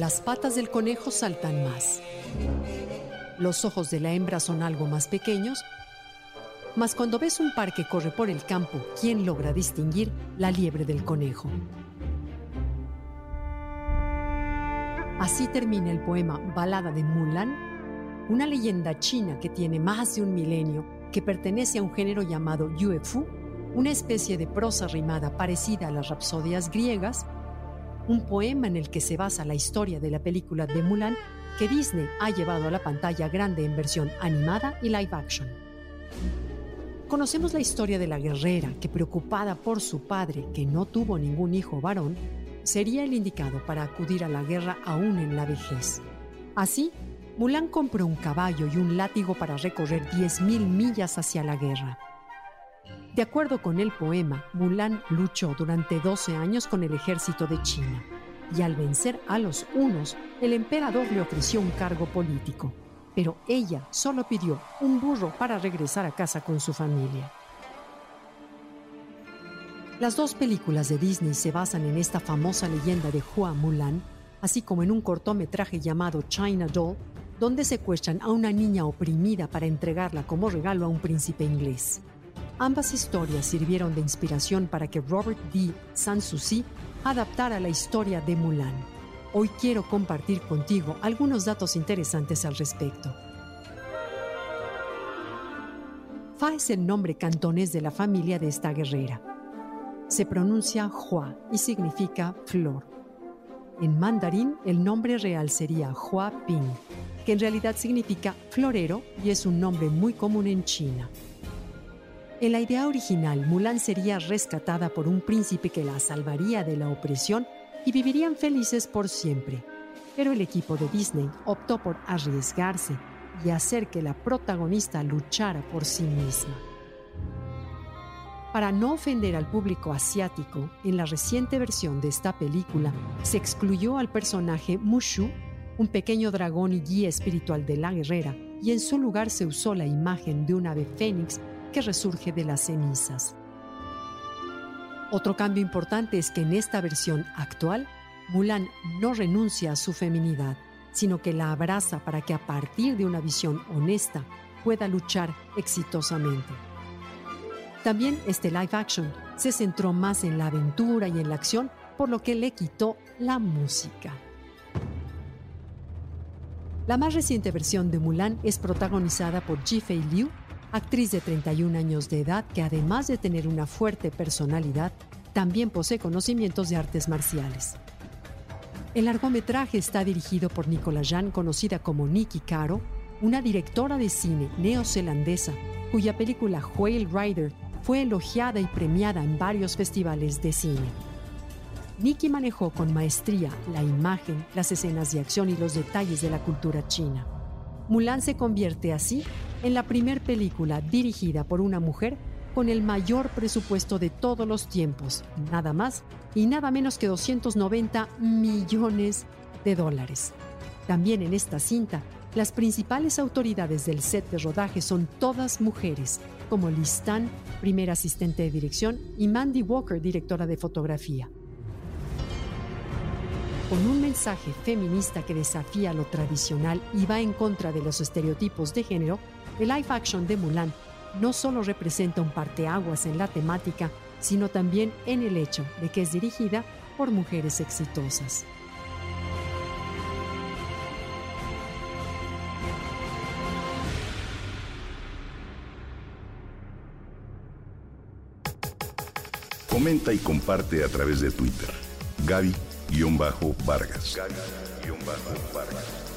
Las patas del conejo saltan más. Los ojos de la hembra son algo más pequeños, mas cuando ves un par que corre por el campo, ¿quién logra distinguir la liebre del conejo? Así termina el poema Balada de Mulan, una leyenda china que tiene más de un milenio, que pertenece a un género llamado Yuefu, una especie de prosa rimada parecida a las rapsodias griegas, un poema en el que se basa la historia de la película de Mulan que Disney ha llevado a la pantalla grande en versión animada y live action. Conocemos la historia de la guerrera que, preocupada por su padre, que no tuvo ningún hijo varón, sería el indicado para acudir a la guerra aún en la vejez. Así, Mulan compró un caballo y un látigo para recorrer 10.000 millas hacia la guerra. De acuerdo con el poema, Mulan luchó durante 12 años con el ejército de China y al vencer a los unos, el emperador le ofreció un cargo político, pero ella solo pidió un burro para regresar a casa con su familia. Las dos películas de Disney se basan en esta famosa leyenda de Hua Mulan, así como en un cortometraje llamado China Doll, donde secuestran a una niña oprimida para entregarla como regalo a un príncipe inglés. Ambas historias sirvieron de inspiración para que Robert D. Sanssouci adaptara la historia de Mulan. Hoy quiero compartir contigo algunos datos interesantes al respecto. Fa es el nombre cantonés de la familia de esta guerrera. Se pronuncia Hua y significa flor. En mandarín, el nombre real sería Hua Ping, que en realidad significa florero y es un nombre muy común en China. En la idea original, Mulan sería rescatada por un príncipe que la salvaría de la opresión y vivirían felices por siempre. Pero el equipo de Disney optó por arriesgarse y hacer que la protagonista luchara por sí misma. Para no ofender al público asiático, en la reciente versión de esta película se excluyó al personaje Mushu, un pequeño dragón y guía espiritual de la guerrera, y en su lugar se usó la imagen de un ave fénix que resurge de las cenizas. Otro cambio importante es que en esta versión actual, Mulan no renuncia a su feminidad, sino que la abraza para que a partir de una visión honesta pueda luchar exitosamente. También este live action se centró más en la aventura y en la acción, por lo que le quitó la música. La más reciente versión de Mulan es protagonizada por Ji-Fei Liu actriz de 31 años de edad que además de tener una fuerte personalidad, también posee conocimientos de artes marciales. El largometraje está dirigido por Nicola Jan, conocida como Nikki Caro, una directora de cine neozelandesa cuya película Whale Rider fue elogiada y premiada en varios festivales de cine. Nikki manejó con maestría la imagen, las escenas de acción y los detalles de la cultura china. Mulan se convierte así en la primer película dirigida por una mujer con el mayor presupuesto de todos los tiempos, nada más y nada menos que 290 millones de dólares. También en esta cinta, las principales autoridades del set de rodaje son todas mujeres, como Liz Tan, primera asistente de dirección, y Mandy Walker, directora de fotografía. Con un mensaje feminista que desafía lo tradicional y va en contra de los estereotipos de género, el live action de Mulan no solo representa un parteaguas en la temática, sino también en el hecho de que es dirigida por mujeres exitosas. Comenta y comparte a través de Twitter. Gaby-Vargas.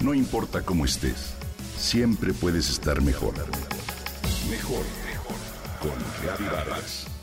No importa cómo estés Siempre puedes estar mejor. Mejor con Gaby Vargas.